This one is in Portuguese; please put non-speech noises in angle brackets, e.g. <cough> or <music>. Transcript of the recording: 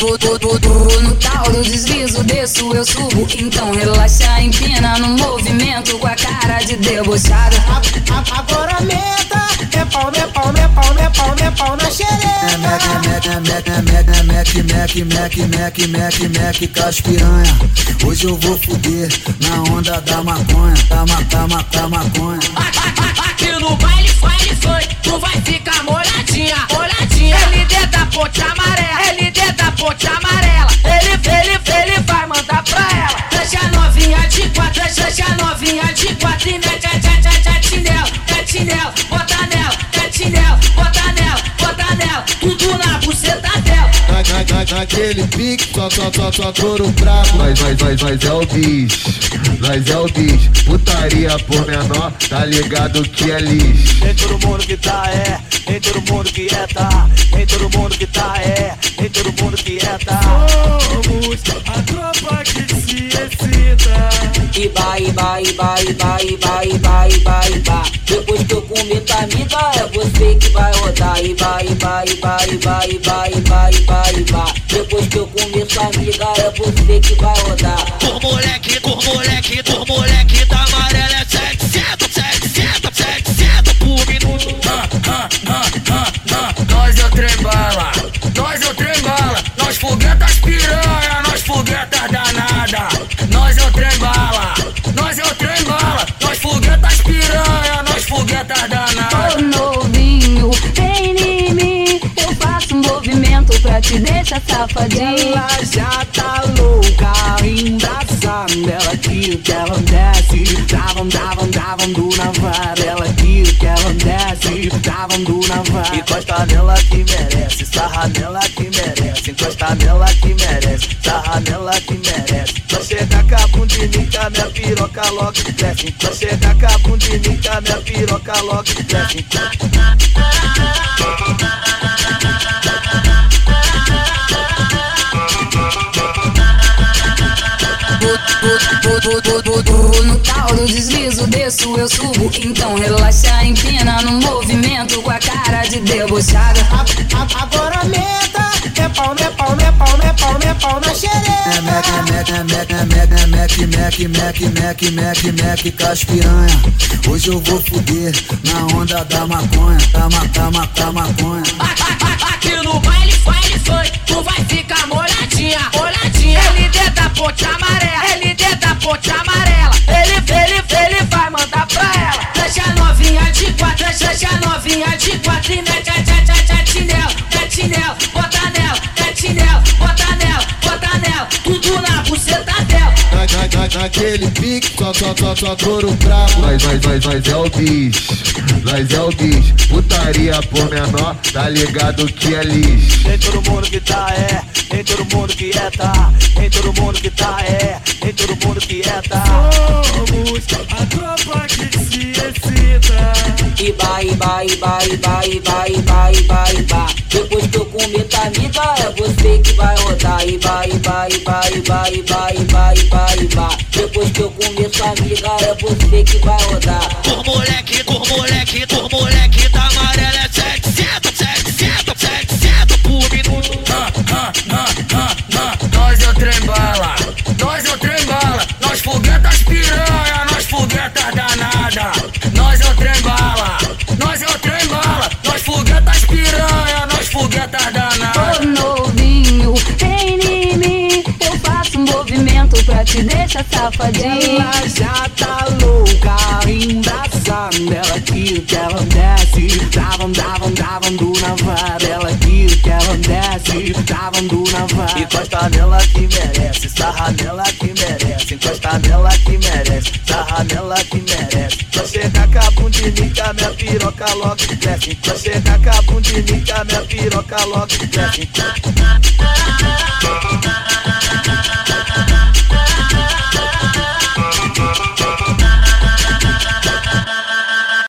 tô no tal do deslizo, desço, eu subo. Então relaxa, empina no movimento com a cara de debochada. Agora meta, é pau, é pau, é pau, é pau, é pau na xereca. É mec, é mec, é mec, é mec, é mec, mec, mec, mec, mec, mec, com as piranha. Hoje eu vou fuder na onda da maconha, da, ma, da maconha. Aqui no Naquele pique, só, só, só, só couro brabo. Nós, nós, nós, nós é o bicho, nós é o bicho. Putaria por menor, tá ligado que é lixo. Nem todo mundo que tá é, nem todo mundo que é tá, nem todo mundo que tá é, nem todo mundo que é tá. Somos a tropa que se excita. Iba, iba, iba, iba, iba, iba, iba, iba. Depois que eu comer tua amiga, é você que vai rodar. Iba, iba, iba, iba, iba, iba, iba, iba. Depois que eu comer tua amiga, é você que vai rodar. Por moleque, por moleque, por moleque da te deixar safadinho. Ela já tá louca, embraçando. Ela quer que ela desce. Davam, davam, davam do navar. Ela quer que ela desce. Davam do navar. Encosta nela que merece, sarra nela que merece, encosta nela que merece, sarra nela que merece. Só chega com a bundinica, minha piroca logo desce. Só chega com a bundinica, minha piroca logo desce. Tô, tô, tô, tô, tô no tal do deslizo, desço, eu subo. Então relaxa, empina no movimento com a cara de debochada. Agora meta, é pau, é pau, é pau, é pau, é pau na É xereca. mec, é mec, é mec, é mec, é mec, mec, mec, mec, mec, mec, com as piranha. Hoje eu vou fuder na onda da maconha, da, ma, da maconha. <laughs> Aqui no baile, baile foi, tu vai ficar de quatro e mete a tchá tchá tchá chinelo, mete chinelo, bota nela, mete chinelo, bota. Tudo na buceta dela. Na- na- na- Naquele pique, só, só, só, só couro brabo. Nós, nós, nós, nós é o bicho, nós é o bicho. Putaria por menor, tá ligado que é lixo. Nem todo mundo que tá é, nem todo mundo que é tá, nem todo mundo que tá é, nem todo mundo que é tá. Iba, iba, iba, iba, iba, iba, iba, iba. Depois que eu comer tua amiga, é você que vai rodar. Iba, iba, iba, iba, iba, iba, iba, iba. Depois que eu comer tua amiga, é você que vai rodar. Por moleque, por moleque, por moleque da amarela é 700, 700, 700 por minuto. Nós é o trem bala, nós é o trem bala, nós foguetas piranha, nós foguetas danada. Te deixar safadinho. Ela já tá louca, embraçando. Ela quer que ela desce. Davam, davam, davam do navar. Ela quer que ela desce. Davam do navar. Encosta nela que merece, sarra nela que merece, encosta nela que merece, sarra nela que merece. Só chega com a bundinica, minha piroca logo desce. Só chega com a bundinica, minha piroca logo desce.